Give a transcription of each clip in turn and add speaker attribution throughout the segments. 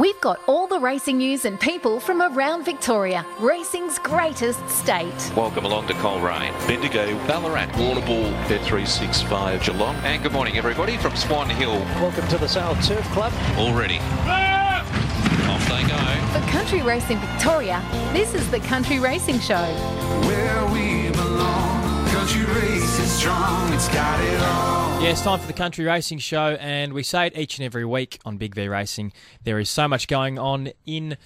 Speaker 1: We've got all the racing news and people from around Victoria, racing's greatest state.
Speaker 2: Welcome along to Coleraine, Bendigo, Ballarat, Warrnambool, Bet 365 Geelong. And good morning, everybody, from Swan Hill.
Speaker 3: Welcome to the South Turf Club.
Speaker 2: All ready. Off they go.
Speaker 1: For Country Racing Victoria, this is the Country Racing Show.
Speaker 4: Where we belong, country racing strong, it's got it all.
Speaker 5: Yeah, it's time for the Country Racing Show, and we say it each and every week on Big V Racing. There is so much going on in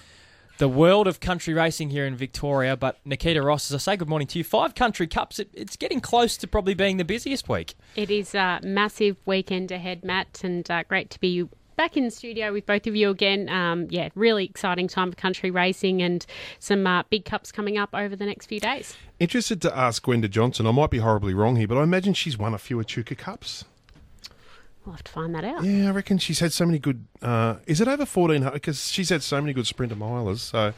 Speaker 5: the world of country racing here in Victoria. But Nikita Ross, as I say good morning to you, five country cups, it, it's getting close to probably being the busiest week.
Speaker 6: It is a massive weekend ahead, Matt, and uh, great to be back in the studio with both of you again. Um, yeah, really exciting time for country racing and some uh, big cups coming up over the next few days.
Speaker 7: Interested to ask Gwenda Johnson. I might be horribly wrong here, but I imagine she's won a few Echuca Cups.
Speaker 6: We'll have to find that out.
Speaker 7: Yeah, I reckon she's had so many good. Uh, is it over fourteen hundred? Because she's had so many good sprinter milers. So,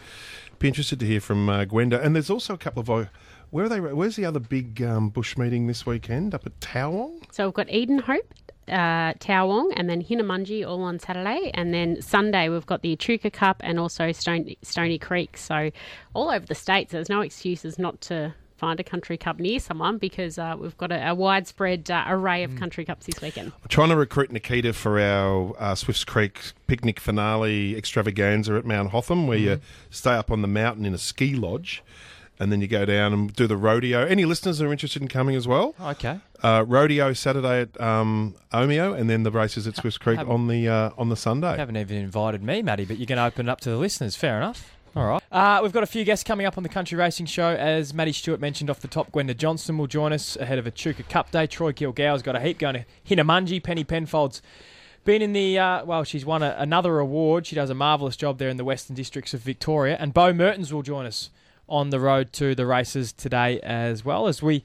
Speaker 7: be interested to hear from uh, Gwenda. And there's also a couple of. Uh, where are they? Where's the other big um, bush meeting this weekend? Up at Towong.
Speaker 6: So we've got Edenhope, uh, Towong, and then Hinnomunjie all on Saturday, and then Sunday we've got the Echuca Cup and also Stony, Stony Creek. So all over the states, there's no excuses not to find a country cup near someone because uh, we've got a, a widespread uh, array of country cups this weekend.
Speaker 7: I'm trying to recruit Nikita for our uh, Swifts Creek picnic finale extravaganza at Mount Hotham, where you stay up on the mountain in a ski lodge. And then you go down and do the rodeo. Any listeners that are interested in coming as well?
Speaker 5: Okay.
Speaker 7: Uh, rodeo Saturday at um, Omeo, and then the races at Swifts Creek on the uh, on the Sunday.
Speaker 5: You haven't even invited me, Matty, but you're going to open it up to the listeners. Fair enough. All right. Uh, we've got a few guests coming up on the Country Racing Show. As Matty Stewart mentioned off the top, Gwenda Johnson will join us ahead of Echuca Cup Day. Troy Kilgour's got a heap going to Hinnomunjie. Penny Penfold's been in the, uh, well, she's won a, another award. She does a marvellous job there in the Western Districts of Victoria. And Bo Mertens will join us on the road to the races today as well as we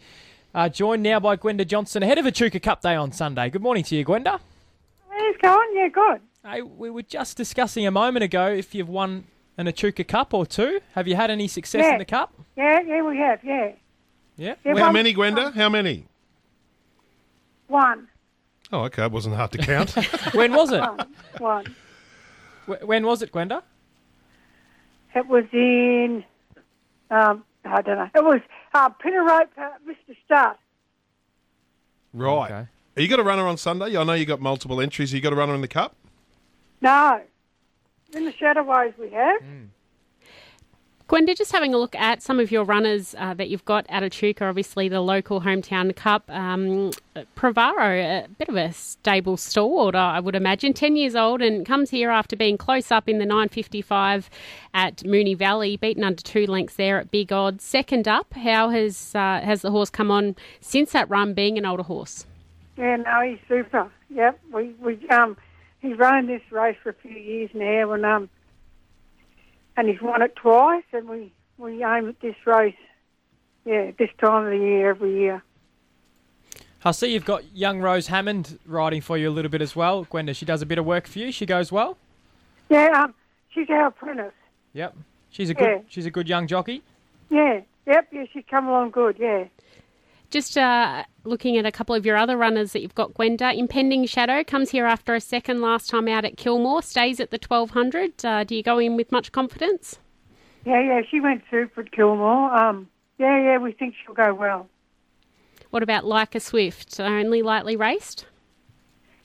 Speaker 5: are joined now by Gwenda Johnson ahead of Echuca Cup Day on Sunday. Good morning to you, Gwenda.
Speaker 8: How's it going? Yeah, good.
Speaker 5: Hey, we were just discussing a moment ago if you've won an Echuca Cup or two. Have you had any success
Speaker 8: Yeah.
Speaker 5: in the Cup?
Speaker 8: Yeah, yeah, we have. Yeah,
Speaker 5: Yeah.
Speaker 8: yeah
Speaker 7: How
Speaker 8: one-
Speaker 7: many, Gwenda? How many?
Speaker 8: One,
Speaker 7: Oh, okay. It wasn't hard to count.
Speaker 5: When was it?
Speaker 8: one.
Speaker 5: Wh- when was it, Gwenda?
Speaker 8: It was in. Um, I don't know. It was uh, Pennerope, uh, Mr. Start.
Speaker 7: right.
Speaker 5: Okay.
Speaker 7: Are you got a runner on Sunday? I know you got multiple entries. You got a runner in the Cup?
Speaker 8: No, in the Shadoways we have.
Speaker 6: Gwenda, just having a look at some of your runners uh, that you've got at Echuca, obviously the local hometown cup. Um, Pravaro, a bit of a stable stalwart, I would imagine. 10 years old and comes here after being close up in the 955 at Moonee Valley, beaten under two lengths there at big odds. Second up, how has, uh, has the horse come on since that run being an older horse?
Speaker 8: Yeah, no, he's super. Yep, we we um he's running this race for a few years now, and um and he's won it twice, and we we aim at this race. Yeah, this time of the year every year.
Speaker 5: I see you've got young Rose Hammond riding for you a little bit as well. Gwenda, she does a bit of work for you. She goes well.
Speaker 8: Yeah, um, she's our apprentice.
Speaker 5: Yep. She's a good.
Speaker 8: Yeah.
Speaker 5: She's a good young jockey.
Speaker 8: Yeah, yep, yeah, she's come along good. Yeah.
Speaker 6: Just uh, looking at a couple of your other runners that you've got, Gwenda. Impending Shadow comes here after a second last time out at Kilmore, stays at the 1200. Uh, do you go in with much confidence?
Speaker 8: Yeah, yeah, she went super at Kilmore. Um, yeah, yeah, we think she'll go well.
Speaker 6: What about Leica Swift? Only lightly raced?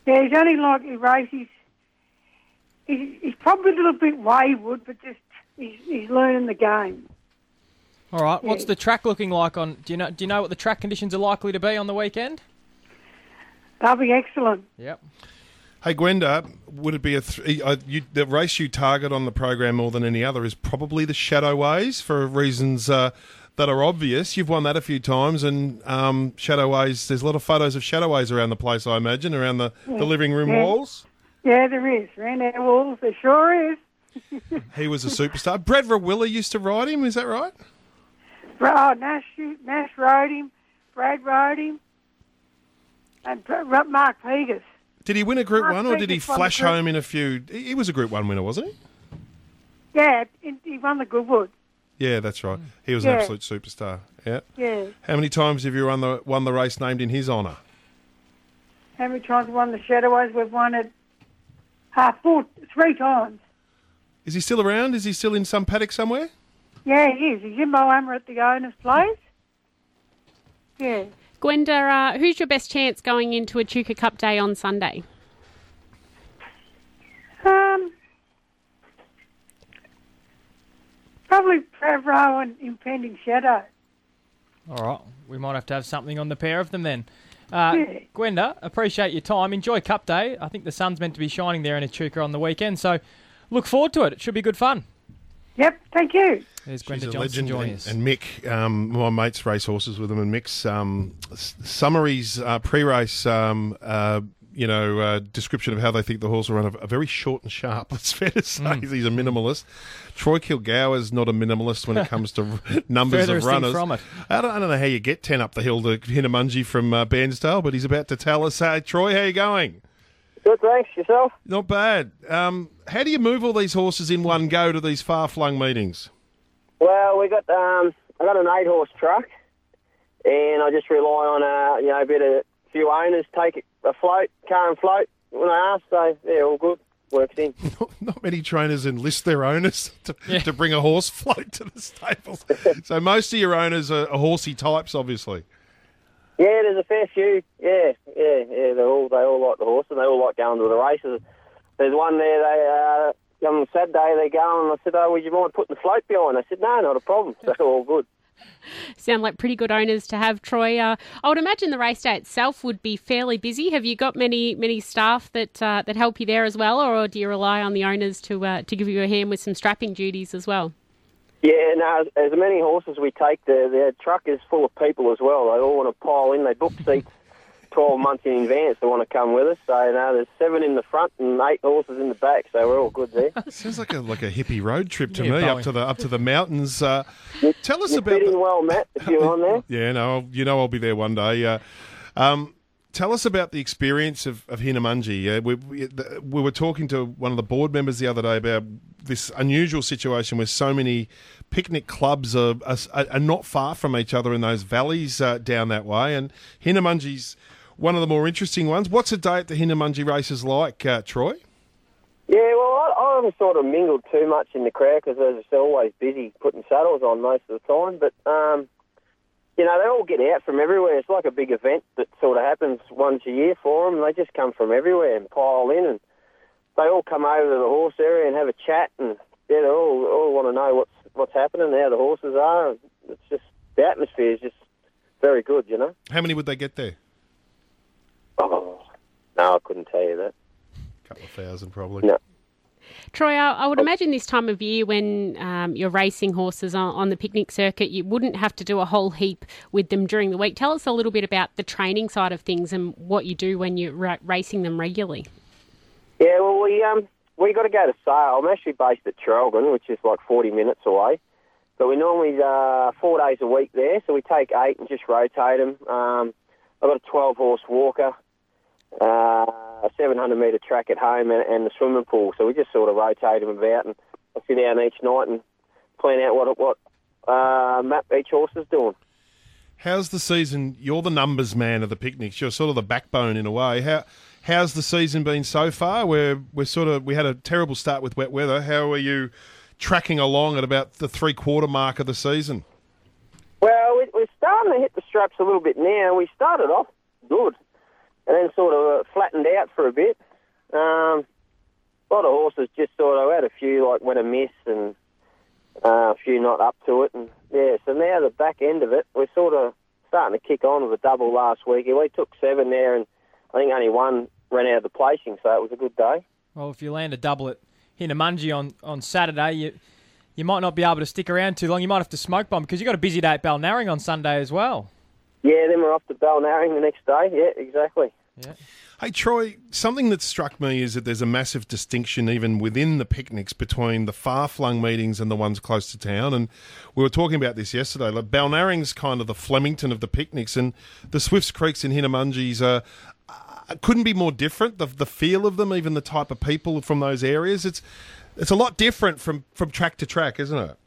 Speaker 8: Yeah, he's only lightly raced. races. He's, he's probably a little bit wayward, but just he's, he's learning the game.
Speaker 5: All right. What's the track looking like on? Do you know? Do you know what the track conditions are likely to be on the weekend?
Speaker 8: That'll be excellent.
Speaker 5: Yep.
Speaker 7: Hey, Gwenda, would it be a th- uh, you, the race you target on the program more than any other is probably the Shadoways for reasons uh, that are obvious. You've won that a few times, and um, Shadoways. There's a lot of photos of Shadoways around the place. I imagine around the, the living room
Speaker 8: Yeah.
Speaker 7: walls.
Speaker 8: Yeah, there is. Around our walls, there sure is.
Speaker 7: He was a superstar. Brad Rawiller used to ride him. Is that right?
Speaker 8: Bra- Oh, Nash, Nash rode him. Brad rode him. And Br- Br- Mark Peters.
Speaker 7: Did he win a Group
Speaker 8: I
Speaker 7: One, or
Speaker 8: think
Speaker 7: did he
Speaker 8: it's won
Speaker 7: flash
Speaker 8: Group-
Speaker 7: home in a few? He he was a Group One winner, wasn't he?
Speaker 8: Yeah, he he won the Goodwood.
Speaker 7: Yeah, that's right. He was an absolute superstar. Yeah.
Speaker 8: Yeah.
Speaker 7: How many times have you won the won the race named in his honour?
Speaker 8: How many times we won the Shadoways? We've won it uh, four, three times.
Speaker 7: Is he still around? Is he still in some paddock somewhere?
Speaker 8: Yeah, he is. He's in Moama at the owner's place. Yeah.
Speaker 6: Gwenda, uh, who's your best chance going into Echuca Cup day on Sunday?
Speaker 8: Um, probably Pravro and Impending Shadow.
Speaker 5: All right, we might have to have something on the pair of them then. Uh,
Speaker 8: Yeah.
Speaker 5: Gwenda, appreciate your time. Enjoy Cup Day. I think the sun's meant to be shining there in Echuca on the weekend, so look forward to it. It should be good fun.
Speaker 8: Yep, thank you.
Speaker 5: There's
Speaker 7: She's
Speaker 5: Gwenda
Speaker 7: a
Speaker 5: Johnson
Speaker 7: legend.
Speaker 5: joining
Speaker 7: And,
Speaker 5: us.
Speaker 7: and Mick, um, my mates race horses with him, and Mick's um, s- summaries uh, pre-race, um, uh, you know, uh, description of how they think the horse will run are, are very short and sharp. It's fair to say
Speaker 5: Mm.
Speaker 7: he's a minimalist. Troy Kilgour is not a minimalist when it comes to numbers of
Speaker 5: Furthest thing
Speaker 7: runners.
Speaker 5: from it.
Speaker 7: I don't, I don't know how you get ten up the hill to Hinnomunjie from uh, Bairnsdale, but he's about to tell us. Hey, Troy, how you going?
Speaker 9: Good, thanks. Yourself?
Speaker 7: Not bad. Um, how do you move all these horses in one go to these far-flung meetings?
Speaker 9: Well, we got um, I got an eight horse truck, and I just rely on uh, you know a bit of a few owners take a float, car and float when I ask. So yeah, all good. Works in.
Speaker 7: Not many trainers enlist their owners to, to bring a horse float to the stables. so most of your owners are, are horsey types, obviously.
Speaker 9: Yeah, there's a fair few. Yeah, yeah, yeah. They all they all like the horse, and they all like going to the races. There's one there. They uh, on Saturday they go, and I said, "Oh, would you mind putting the float behind?" I said, "No, not a problem." So all good.
Speaker 6: Sound like pretty good owners to have, Troy. Uh, I would imagine the race day itself would be fairly busy. Have you got many many staff that uh, that help you there as well, or do you rely on the owners to uh, to give you a hand with some strapping duties as well?
Speaker 9: Yeah, no, as, as many horses we take, the, the truck is full of people as well. They all want to pile in. They book seats 12 months in advance. They want to come with us. So, no, there's seven in the front and eight horses in the back, so we're all good there.
Speaker 7: Sounds like a like a hippie road trip to
Speaker 5: Yeah,
Speaker 7: me,
Speaker 5: Bowie.
Speaker 7: up to the up to the mountains. Uh, tell us
Speaker 9: You're
Speaker 7: about.
Speaker 9: fitting
Speaker 7: The,
Speaker 9: well, Matt, if you're on there.
Speaker 7: yeah, no, you know I'll be there one day. Uh, um, tell us about the experience of, of Hinnomunjie. Uh, we, we, we were talking to one of the board members the other day about this unusual situation where so many picnic clubs are, are, are not far from each other in those valleys uh, down that way. And Hinnomunjie's one of the more interesting ones. What's a day at the Hinnomunjie races like, uh, Troy?
Speaker 9: Yeah, well, I, I haven't sort of mingled too much in the crowd because they're always busy putting saddles on most of the time. But, um, you know, they all get out from everywhere. It's like a big event that sort of happens once a year for them. They just come from everywhere and pile in, and they all come over to the horse area and have a chat, and yeah, they all all want to know what's what's happening, how the horses are. It's just the atmosphere is just very good, you know.
Speaker 7: How many would they get there?
Speaker 9: Oh, no, I couldn't tell you that.
Speaker 7: A couple of thousand, probably.
Speaker 9: No.
Speaker 6: Troy, I, I would imagine this time of year when um, you're racing horses on, on the picnic circuit, you wouldn't have to do a whole heap with them during the week. Tell us a little bit about the training side of things and what you do when you're ra- racing them regularly.
Speaker 9: Yeah, well, we um we got to go to Sale. I'm actually based at Traralgon, which is like 40 minutes away. But we normally uh, four days a week there, so we take eight and just rotate them. Um, I've got a 12 horse walker, uh, a 700 metre track at home, and, and the swimming pool. So we just sort of rotate them about, and I sit down each night and plan out what what uh, map each horse is doing.
Speaker 7: How's the season? You're the numbers man of the picnics. You're sort of the backbone in a way. How how's the season been so far? We're we're sort of we had a terrible start with wet weather. How are you tracking along at about the three quarter mark of the season?
Speaker 9: Well, we, we're starting to hit the straps a little bit now. We started off good, and then sort of uh, flattened out for a bit. Um, a lot of horses just sort of had a few like went a miss and uh, a few not up to it, and yeah. So now the back end of it, we're sort of starting to kick on with a double last week. We took seven there, and I think only one ran out of the placing, so it was a good day.
Speaker 5: Well, if you land a double at Hinnomunjie on, on Saturday, you you might not be able to stick around too long. You might have to smoke bomb because you've got a busy day at Balnarring on Sunday as well.
Speaker 9: Yeah, then we're off to Balnarring the next day. Yeah, exactly.
Speaker 7: Hey Troy, something that struck me is that there's a massive distinction even within the picnics between the far-flung meetings and the ones close to town. And we were talking about this yesterday. Like Balnarring's kind of the Flemington of the picnics, and the Swifts Creeks and Hinnomunjies are uh, couldn't be more different. The the feel of them, even the type of people from those areas, it's it's a lot different from from track to track, isn't it?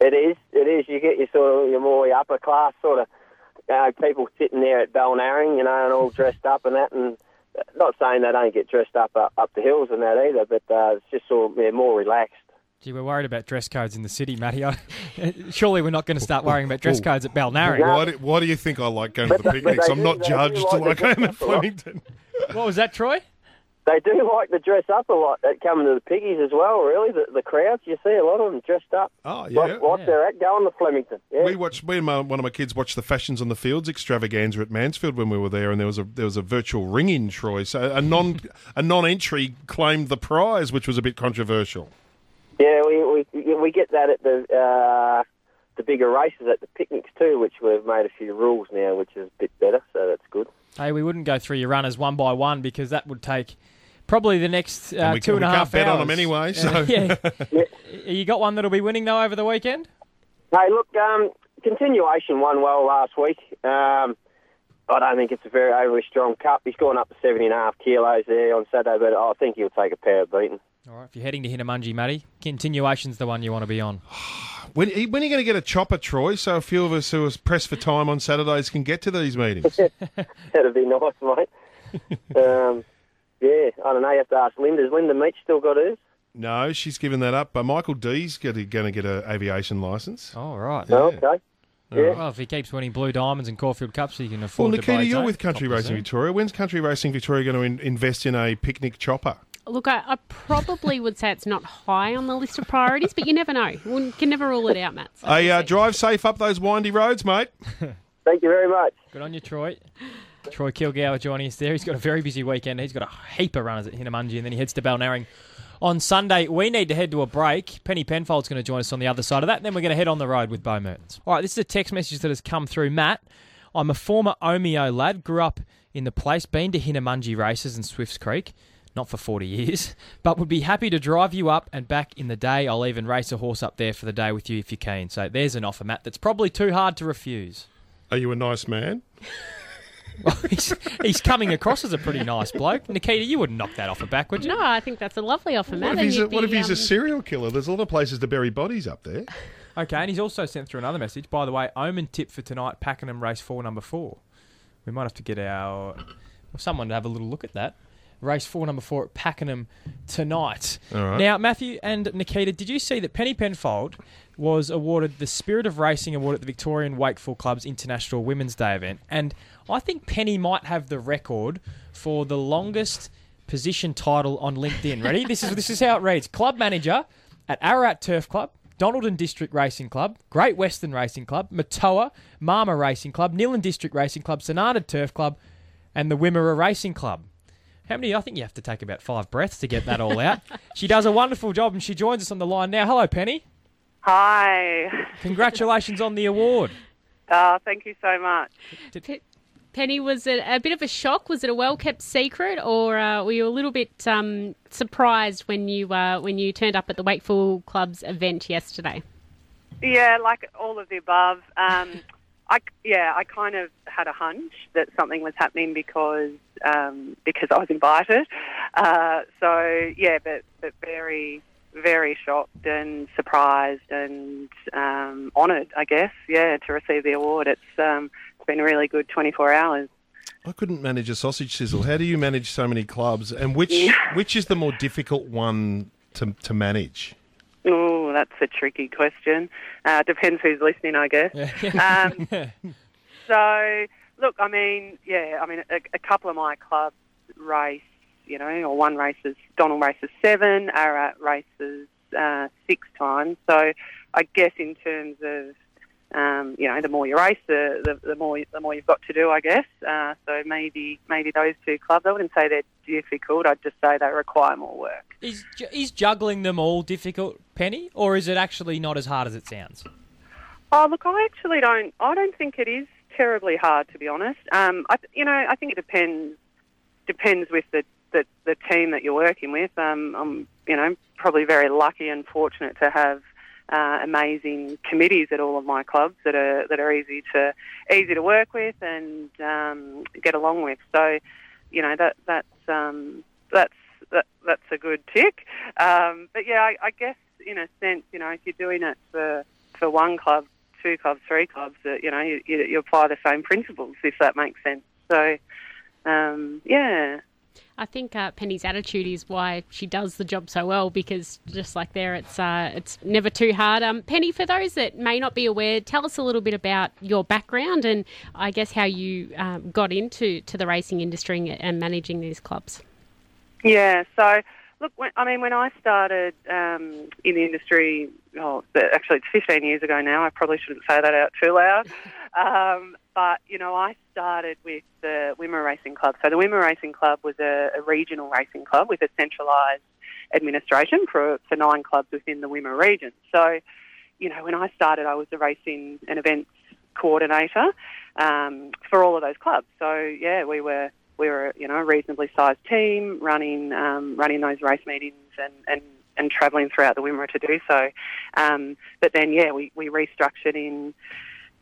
Speaker 9: It is. It is. You get your sort of your more upper class sort of uh, people sitting there at Balnarring, you know, and all dressed up and that. And not saying they don't get dressed up up, up the hills and that either, but uh, it's just sort of yeah, more relaxed.
Speaker 5: Gee, we're worried about dress codes in the city, Matty. Surely we're not going to start worrying about dress codes at Balnarring.
Speaker 7: Why do, why do you think I like going to the
Speaker 9: they-
Speaker 7: picnics? I'm not judged
Speaker 9: like
Speaker 7: like I am at
Speaker 9: dress up a lot.
Speaker 7: Flemington.
Speaker 5: What was that, Troy?
Speaker 9: They do like to dress up a lot at coming to the piggies as well, really. The, the crowds, you see a lot of them dressed up.
Speaker 7: Oh, yeah.
Speaker 9: Like, like
Speaker 5: Yeah.
Speaker 9: they're at going to Flemington. Yeah.
Speaker 7: We watched. Me and my, one of my kids watched the Fashions on the Fields extravaganza at Mansfield when we were there, and there was a there was a virtual ring in Troy. So a non a non entry claimed the prize, which was a bit controversial.
Speaker 9: Yeah, we, we we get that at the uh, the bigger races at the picnics too, which we've made a few rules now, which is a bit better, so that's good.
Speaker 5: Hey, we wouldn't go through your runners one by one because that would take probably the next uh,
Speaker 7: And we,
Speaker 5: two
Speaker 7: can,
Speaker 5: and a
Speaker 7: we can't bet on
Speaker 5: hours.
Speaker 7: them anyway.
Speaker 5: Uh,
Speaker 7: So
Speaker 5: yeah. you got one that'll be winning though over the weekend.
Speaker 9: Hey, look, um, continuation won well last week. Um, I don't think it's a very overly strong cup. He's gone up to seventy and a half kilos there on Saturday, but I think he'll take a power beating.
Speaker 5: All right, if you're heading to Hinnomunjie, Matty, continuation's the one you want to be on.
Speaker 7: when, when are you going to get a chopper, Troy? So a few of us who are pressed for time on Saturdays can get to these meetings.
Speaker 9: That'd be nice, mate. um, yeah, I don't know. You have to ask Linda. Has Linda Meech still got hers?
Speaker 7: no, she's given that up. But Michael D's going to get an aviation license.
Speaker 5: All right.
Speaker 9: Oh, okay. Yeah.
Speaker 5: Well, if he keeps winning Blue Diamonds and Caulfield Cups, he can
Speaker 7: Well,
Speaker 5: afford to buy
Speaker 7: Nikita,
Speaker 5: his
Speaker 7: you're
Speaker 5: own
Speaker 7: with Country
Speaker 5: chopper
Speaker 7: Racing
Speaker 5: soon.
Speaker 7: Victoria. When's Country Racing Victoria going to in- invest in a picnic chopper?
Speaker 6: Look, I, I probably would say it's not high on the list of priorities, but you never know. One can never rule it out, Matt. So
Speaker 7: Hey,
Speaker 6: we'll
Speaker 7: uh,
Speaker 6: see.
Speaker 7: drive safe up those windy roads, mate.
Speaker 9: Thank you very much.
Speaker 5: Good on you, Troy. Troy Kilgour joining us there. He's got a very busy weekend. He's got a heap of runners at Hinnomunjie, and then he heads to Balnarring on Sunday. We need to head to a break. Penny Penfold's going to join us on the other side of that, and then we're going to head on the road with Bo Mertens. All right, this is a text message that has come through. Matt, I'm a former Omeo lad, grew up in the place, been to Hinnamungi races and Swifts Creek. Not for 40 years, but would be happy to drive you up and back in the day. I'll even race a horse up there for the day with you if you're keen. So there's an offer, Matt, that's probably too hard to refuse.
Speaker 7: Are you a nice man?
Speaker 5: Well, he's, he's coming across as a pretty nice bloke. Nikita, you wouldn't knock that offer back, would you?
Speaker 6: No, I think that's a lovely offer, Matt.
Speaker 7: What if he's, a,
Speaker 6: you'd
Speaker 7: what if
Speaker 6: be,
Speaker 7: he's a
Speaker 6: um,
Speaker 7: serial killer? There's a lot of places to bury bodies up there.
Speaker 5: Okay, and he's also sent through another message. By the way, Omen tip for tonight, Pakenham race four, number four. We might have to get our someone to have a little look at that. Race four, number four at Pakenham tonight.
Speaker 7: All right.
Speaker 5: Now, Matthew and Nikita, did you see that Penny Penfold was awarded the Spirit of Racing Award at the Victorian Wakeful Club's International Women's Day event? And I think Penny might have the record for the longest position title on LinkedIn. Ready? this is this is how it reads: Club manager at Ararat Turf Club. Donaldon District Racing Club, Great Western Racing Club, Murtoa, Marma Racing Club, Nillan District Racing Club, Sonata Turf Club, and the Wimmera Racing Club. How many? I think you have to take about five breaths to get that all out. she does a wonderful job, and she joins us on the line now. Hello, Penny.
Speaker 10: Hi.
Speaker 5: Congratulations on the award.
Speaker 10: Oh, thank you so much.
Speaker 6: Pe- Penny, was it a bit of a shock? Was it a well kept secret, or uh, were you a little bit um, surprised when you uh, when you turned up at the Wakeful Club's event yesterday?
Speaker 10: Yeah, like all of the above. Um, I yeah, I kind of had a hunch that something was happening because um, because I was invited. Uh, so yeah, but but very very shocked and surprised and um, honoured, I guess. Yeah, to receive the award. It's um, it's been really good 24 hours.
Speaker 7: I couldn't manage a sausage sizzle. How do you manage so many clubs? And which which is the more difficult one to, to manage?
Speaker 10: Oh, that's a tricky question. Uh, depends who's listening, I guess. Um, so, look, I mean, yeah, I mean, a, a couple of my clubs race, you know, or one races, Donald races seven, Ararat races uh, six times. So, I guess in terms of, um, you know, the more you race, the, the, the more the more you've got to do, I guess. Uh, so maybe maybe those two clubs, I wouldn't say they're difficult. I'd just say they require more work.
Speaker 5: Is is juggling them all difficult, Penny, or is it actually not as hard as it sounds?
Speaker 10: Oh, look, I actually don't. I don't think it is terribly hard, to be honest. Um, I, you know, I think it depends depends with the, the, the team that you're working with. Um, I'm, you know, probably very lucky and fortunate to have uh, amazing committees at all of my clubs that are that are easy to easy to work with and um, get along with. So, you know, that that's um, that's that, that's a good tick. Um, but yeah, I, I guess in a sense, you know, if you're doing it for for one club, two clubs, three clubs, that you know, you, you, you apply the same principles, if that makes sense. So, um, yeah.
Speaker 6: I think uh, Penny's attitude is why she does the job so well because just like there, it's uh, it's never too hard. Um, Penny, for those that may not be aware, tell us a little bit about your background and I guess how you um, got into to the racing industry and managing these clubs.
Speaker 10: Yeah, so look, when, I mean, when I started um, in the industry, oh, actually it's 15 years ago now. I probably shouldn't say that out too loud. Um, but you know, I started with the Wimmera Racing Club. So the Wimmera Racing Club was a, a regional racing club with a centralised administration for for nine clubs within the Wimmera region. So, you know, when I started, I was a racing and events coordinator um, for all of those clubs. So yeah, we were we were you know a reasonably sized team running um, running those race meetings and and and travelling throughout the Wimmera to do so. Um, but then yeah, we we restructured in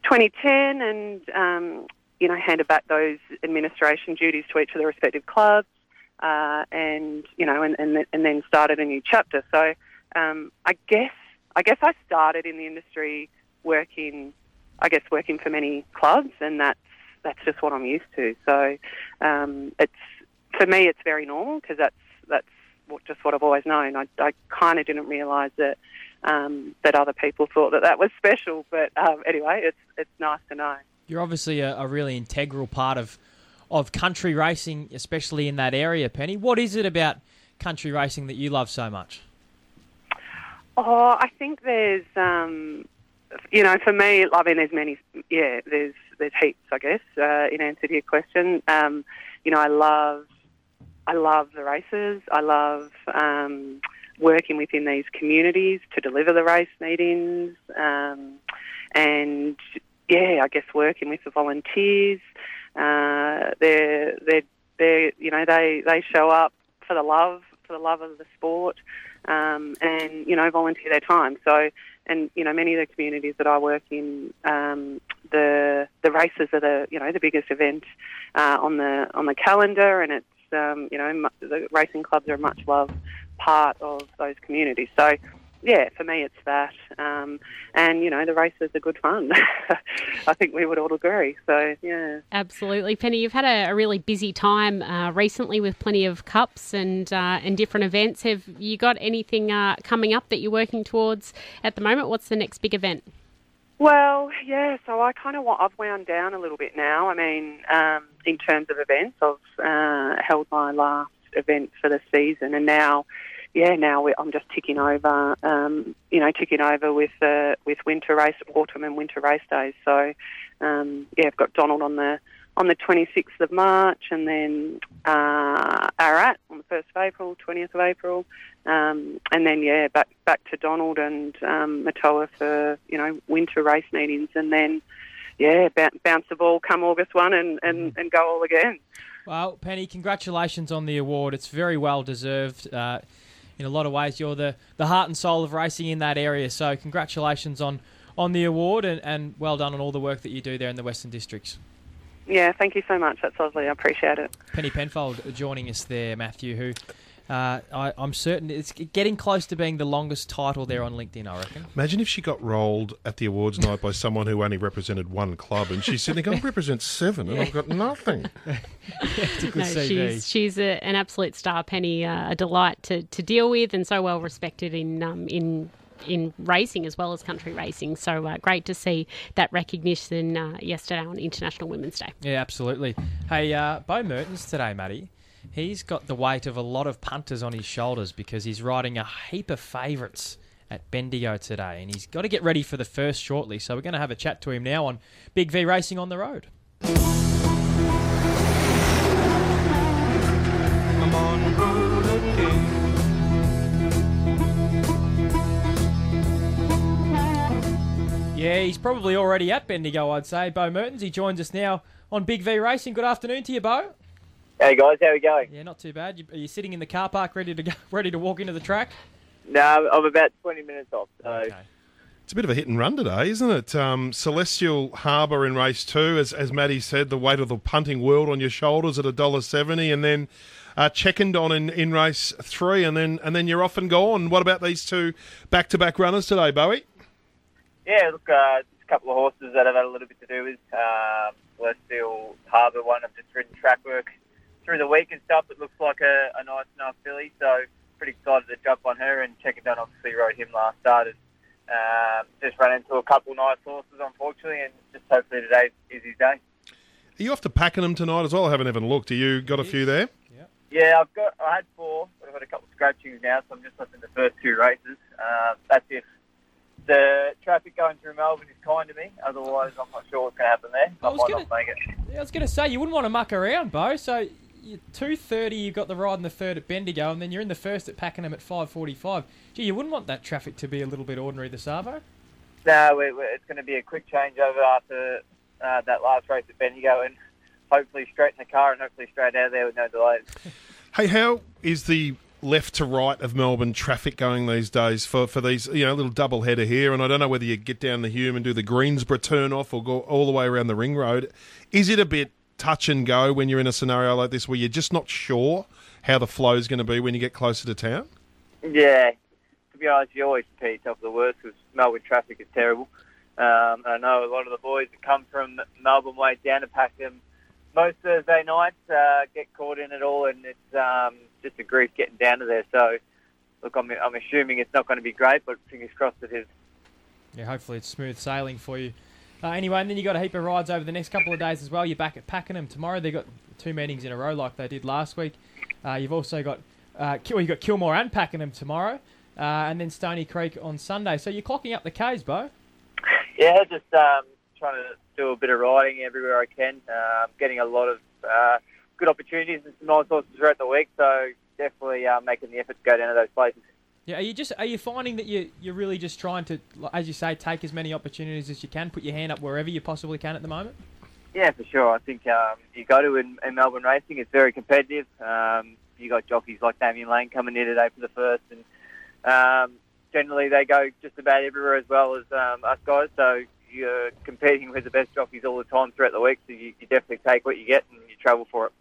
Speaker 10: 2010 and, um, you know, handed back those administration duties to each of the respective clubs uh, and, you know, and, and, and then started a new chapter. So um, I guess I guess I started in the industry working, I guess, working for many clubs and that's, that's just what I'm used to. So um, it's, for me, it's very normal because that's, that's what, just what I've always known. I, I kind of didn't realise that um, that other people thought that that was special. But um, anyway, it's it's nice to know.
Speaker 5: You're obviously a, a, really integral part of of country racing, especially in that area, Penny. What is it about country racing that you love so much?
Speaker 10: Oh, I think there's, um, you know, for me, I mean, there's many, yeah, there's there's heaps, I guess. Uh, in answer to your question, um, you know, I love, I love the races. I love. Um, working within these communities to deliver the race meetings, um, and yeah, I guess working with the volunteers. Uh, they're they're they you know they they show up for the love for the love of the sport, um, and you know volunteer their time. So and you know many of the communities that I work in, um, the the races are the you know the biggest event uh, on the on the calendar, and it's um, you know the racing clubs are a much loved part of those communities. So, yeah, for me, it's that. Um, and, you know, the races are good fun. I think we would all agree. So, yeah.
Speaker 6: Absolutely. Penny, you've had a, a really busy time uh, recently with plenty of cups and, uh, and different events. Have you got anything uh, coming up that you're working towards at the moment? What's the next big event?
Speaker 10: Well, yeah, so I kind of want, I've wound down a little bit now. I mean, um, in terms of events, I've uh, held my last event for the season, and now, yeah, now I'm just ticking over, um, you know, ticking over with uh, with winter race, autumn and winter race days. So, um, yeah, I've got Donald on the on the 26th of March, and then uh, Ararat on the 1st of April, 20th of April, um, and then yeah, back back to Donald and um, Murtoa for you know winter race meetings, and then yeah, bounce the ball come August one and, and, and go all again.
Speaker 5: Well, Penny, congratulations on the award. It's very well deserved. Uh, in a lot of ways, you're the, the heart and soul of racing in that area. So, congratulations on, on the award and, and well done on all the work that you do there in the Western Districts.
Speaker 10: Yeah, thank you so much. That's lovely. I appreciate it.
Speaker 5: Penny Penfold joining us there, Matthew, who uh, I, am certain it's getting close to being the longest title there on LinkedIn. I reckon.
Speaker 7: Imagine if she got rolled at the awards night by someone who only represented one club, and she's sitting there, "I represent seven, and I've got nothing."
Speaker 6: yeah, no, she's she's a, an absolute star, Penny. Uh, a delight to, to deal with, and so well respected in um, in in racing as well as country racing. So uh, great to see that recognition uh, yesterday on International Women's Day.
Speaker 5: Yeah, absolutely. Hey, uh, Bo Mertens today, Maddie. He's got the weight of a lot of punters on his shoulders because he's riding a heap of favourites at Bendigo today, and he's got to get ready for the first shortly. So we're going to have a chat to him now on Big V Racing on the Road. Yeah, he's probably already at Bendigo, I'd say. Bo Mertens, he joins us now on Big V Racing. Good afternoon to you, Bo.
Speaker 11: Hey guys, how are we going?
Speaker 5: Yeah, not too bad. You, are you sitting in the car park ready to go, ready to walk into the track?
Speaker 11: No, I'm about 20 minutes off. So. Okay.
Speaker 7: It's a bit of a hit and run today, isn't it? Um, Celestial Harbour in race two, as as Maddie said, the weight of the punting world on your shoulders at a dollar seventy, and then uh, on in, in race three, and then and then you're off and gone. What about these two back to back runners today, Bowie?
Speaker 11: Yeah, look, uh, a couple of horses that have had a little bit to do with uh, Celestial Harbour. One I've just ridden track work through the week and stuff, it looks like a, a nice enough filly. So pretty excited to jump on her. And Check and Done obviously rode him last start. And, um, just ran into a couple nice horses, unfortunately, and just hopefully today is his day.
Speaker 7: Are you off to packing Pakenham tonight as well? I haven't even looked. Are you got a few there?
Speaker 11: Yeah, yeah I've got. I had four, but I've had a couple of scratchings now, so I'm just left in the first two races. Uh, that's if the traffic going through Melbourne is kind to me. Otherwise, I'm not sure what's going to happen there. I,
Speaker 5: I was
Speaker 11: might
Speaker 5: gonna-
Speaker 11: not make it.
Speaker 5: Yeah, I was going to say you wouldn't want to muck around, Bo. So you two thirty, you've got the ride in the third at Bendigo, and then you're in the first at Pakenham at five forty-five. Gee, you wouldn't want that traffic to be a little bit ordinary this Arvo.
Speaker 11: No, we we it's going to be a quick changeover after uh, that last race at Bendigo, and hopefully straight in the car and hopefully straight out of there with no delays.
Speaker 7: Hey, how is the left to right of Melbourne traffic going these days for, for these, you know, little double header here? And I don't know whether you get down the Hume and do the Greensborough turn off or go all the way around the ring road. Is it a bit touch and go when you're in a scenario like this where you're just not sure how the flow is going to be when you get closer to town?
Speaker 11: Yeah, to be honest, you always prepare yourself for the worst because Melbourne traffic is terrible. Um, I know a lot of the boys that come from Melbourne way down to Pakenham most Thursday nights uh, get caught in it all, and it's um, just a grief getting down to there. So, look, I'm, I'm assuming it's not going to be great, but fingers crossed it is.
Speaker 5: Yeah, hopefully it's smooth sailing for you. Uh, anyway, and then you got a heap of rides over the next couple of days as well. You're back at Pakenham tomorrow. They've got two meetings in a row like they did last week. Uh, you've also got uh, Kil- you got Kilmore and Pakenham tomorrow, uh, and then Stony Creek on Sunday. So you're clocking up the K's, Bo.
Speaker 11: Yeah, just um, trying to do a bit of riding everywhere I can. Um, getting a lot of uh, good opportunities and some nice horses throughout the week. So definitely uh, making the effort to go down to those places.
Speaker 5: Yeah, are you just are you finding that you you're really just trying to, as you say, take as many opportunities as you can, put your hand up wherever you possibly can at the moment?
Speaker 11: Yeah, for sure. I think um, you go to in, in Melbourne racing, it's very competitive. Um, you got jockeys like Damian Lane coming here today for the first, and um, generally they go just about everywhere as well as um, us guys. So you're competing with the best jockeys all the time throughout the week. So you, you definitely take what you get and you travel for it.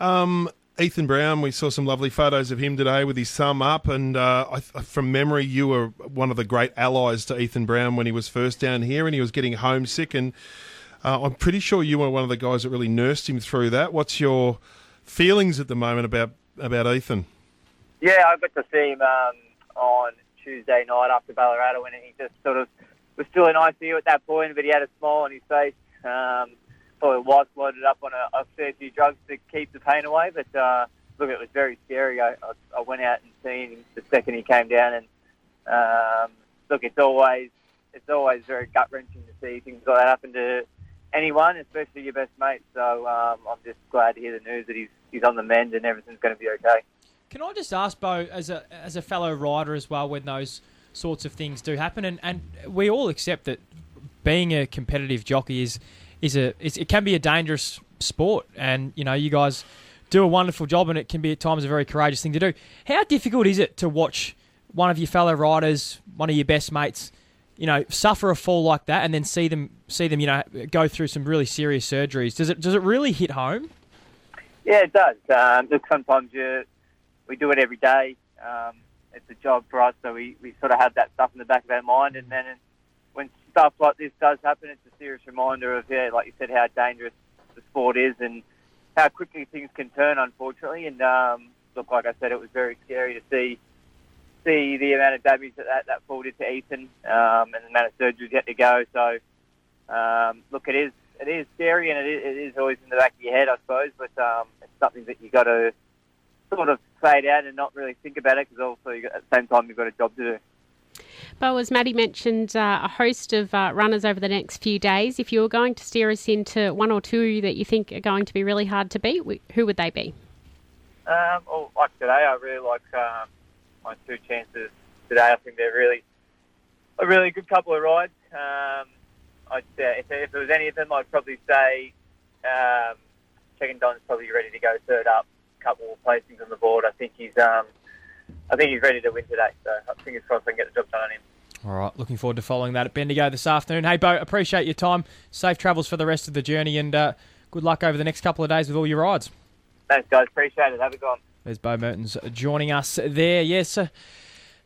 Speaker 7: Um, Ethan Brown, we saw some lovely photos of him today with his thumb up, and uh, I, from memory, you were one of the great allies to Ethan Brown when he was first down here, and he was getting homesick, and uh, I'm pretty sure you were one of the guys that really nursed him through that. What's your feelings at the moment about about Ethan?
Speaker 11: Yeah, I got to see him um, on Tuesday night after Ballarat, and he just sort of was still in ICU at that point, but he had a smile on his face. Um, probably wife loaded up on a, a fair few drugs to keep the pain away, but uh, look, it was very scary. I, I, I went out and seen him the second he came down, and um, look, it's always it's always very gut wrenching to see things like that happen to anyone, especially your best mate. So um, I'm just glad to hear the news that he's he's on the mend and everything's going to be okay.
Speaker 5: Can I just ask, Bo, as a as a fellow rider as well, when those sorts of things do happen, and, and we all accept that being a competitive jockey is is a it can be a dangerous sport, and you know you guys do a wonderful job, and it can be at times a very courageous thing to do. How difficult is it to watch one of your fellow riders, one of your best mates, you know, suffer a fall like that, and then see them see them, you know, go through some really serious surgeries? Does it does it really hit home?
Speaker 11: Yeah, it does. Um, just sometimes you, we do it every day. Um, it's a job for us, so we, we sort of have that stuff in the back of our mind. And then when stuff like this does happen, it's a serious reminder of, yeah, like you said, how dangerous the sport is and how quickly things can turn, unfortunately. And um, look, like I said, it was very scary to see see the amount of damage that that, that fall did to Ethan um, and the amount of surgeries had to go. So, um, look, it is it is scary and it is, it is always in the back of your head, I suppose. But um, it's something that you got to sort of fade out and not really think about it because also got, at the same time you've got a job to do.
Speaker 6: But as Maddie mentioned, uh, a host of uh, runners over the next few days. If you were going to steer us into one or two that you think are going to be really hard to beat, who would they be?
Speaker 11: Um, well, like today, I really like um, my two chances today. I think they're really a really good couple of rides. Um, I'd say if, if it was any of them, I'd probably say um, Chicken Don's probably ready to go third up. a Couple of placings on the board. I think he's um, I think he's ready to win today. So fingers crossed I can get the job done on him.
Speaker 5: All right, looking forward to following that at Bendigo this afternoon. Hey, Bo, appreciate your time. Safe travels for the rest of the journey, and uh, good luck over the next couple of days with all your rides.
Speaker 11: Thanks, guys. Appreciate it. Have a good one.
Speaker 5: There's Bo Mertens joining us there. Yes, uh,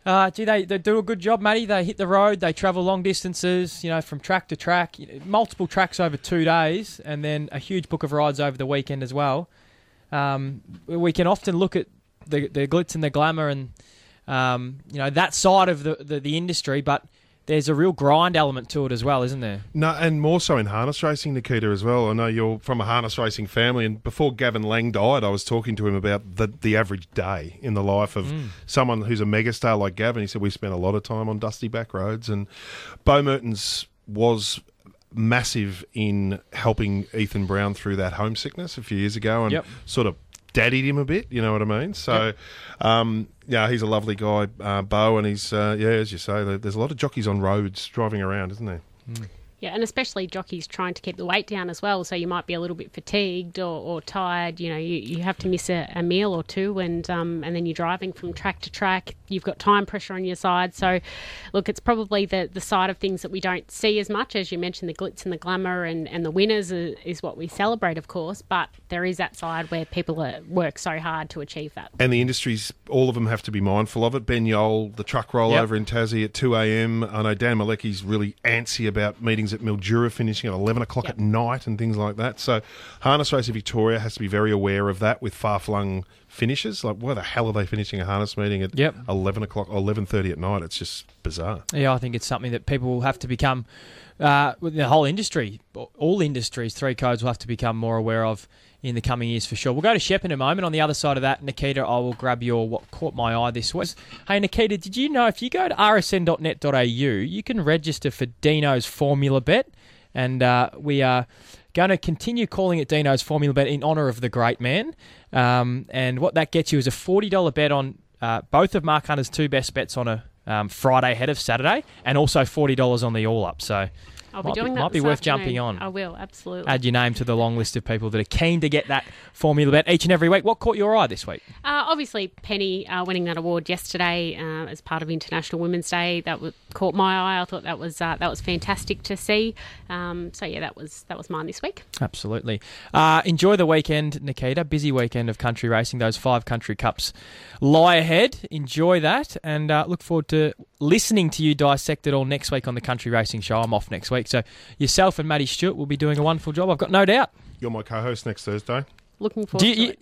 Speaker 5: uh, gee, they, they do a good job, Matty. They hit the road, they travel long distances, you know, from track to track, multiple tracks over two days, and then a huge book of rides over the weekend as well. um, we can often look at the the glitz and the glamour and um, you know that side of the, the, the industry, but there's a real grind element to it as well, isn't there?
Speaker 7: No, and more so in harness racing, Nikita, as well. I know you're from a harness racing family, and before Gavin Lang died, I was talking to him about the, the average day in the life of
Speaker 5: Mm.
Speaker 7: someone who's a megastar like Gavin. He said we spent a lot of time on dusty back roads, and Bo Mertens was massive in helping Ethan Brown through that homesickness a few years ago, and
Speaker 5: Yep.
Speaker 7: sort of daddied him a bit. You know what I mean? So, um, yeah, he's a lovely guy, uh, Bo, and he's uh, yeah, as you say, there's a lot of jockeys on roads driving around, isn't there?
Speaker 6: Yeah, and especially jockeys trying to keep the weight down as well. So you might be a little bit fatigued or, or tired. You know, you, you have to miss a, a meal or two, and um, and then you're driving from track to track. You've got time pressure on your side. So, look, it's probably the, the side of things that we don't see as much as you mentioned. The glitz and the glamour and, and the winners is, is what we celebrate, of course. But there is that side where people are, work so hard to achieve that.
Speaker 7: And the industries, all of them have to be mindful of it. Ben Yole, the truck rollover in Tassie at 2 a.m. I know Dan Malecki's really antsy about meetings at Mildura finishing at 11 o'clock at night and things like that. So Harness Racing Victoria has to be very aware of that with far-flung finishes. Like, why the hell are they finishing a harness meeting at
Speaker 5: Yep.
Speaker 7: 11 o'clock or 11.30 at night? It's just bizarre.
Speaker 5: Yeah, I think it's something that people will have to become, uh, the whole industry, all industries, three codes will have to become more aware of in the coming years for sure. We'll go to Shep in a moment. On the other side of that, Nikita, I will grab your what caught my eye this was. Hey, Nikita, did you know if you go to rsn.net.au, you can register for Dino's Formula Bet, and uh, we are going to continue calling it Dino's Formula Bet in honour of the great man. Um, and what that gets you is a $40 bet on uh, both of Mark Hunter's two best bets on a um, Friday ahead of Saturday, and also $40 on the all up. So
Speaker 6: I'll be
Speaker 5: might
Speaker 6: doing that.
Speaker 5: might be worth
Speaker 6: afternoon.
Speaker 5: jumping on.
Speaker 6: I will absolutely.
Speaker 5: Add your name to the long list of people that are keen to get that Formula Bet each and every week. What caught your eye this week?
Speaker 6: Uh, obviously, Penny uh, winning that award yesterday uh, as part of International Women's Day that was, caught my eye. I thought that was uh, that was fantastic to see. Um, so yeah, that was that was mine this week.
Speaker 5: Absolutely. Uh, enjoy the weekend, Nikita. Busy weekend of country racing. Those five country cups lie ahead. Enjoy that, and uh, look forward to listening to you dissect it all next week on the Country Racing Show. I'm off next week, so yourself and Maddie Stewart will be doing a wonderful job. I've got no doubt.
Speaker 7: You're my co-host next Thursday.
Speaker 6: Looking forward
Speaker 5: Do you,
Speaker 6: to
Speaker 5: you,
Speaker 6: it.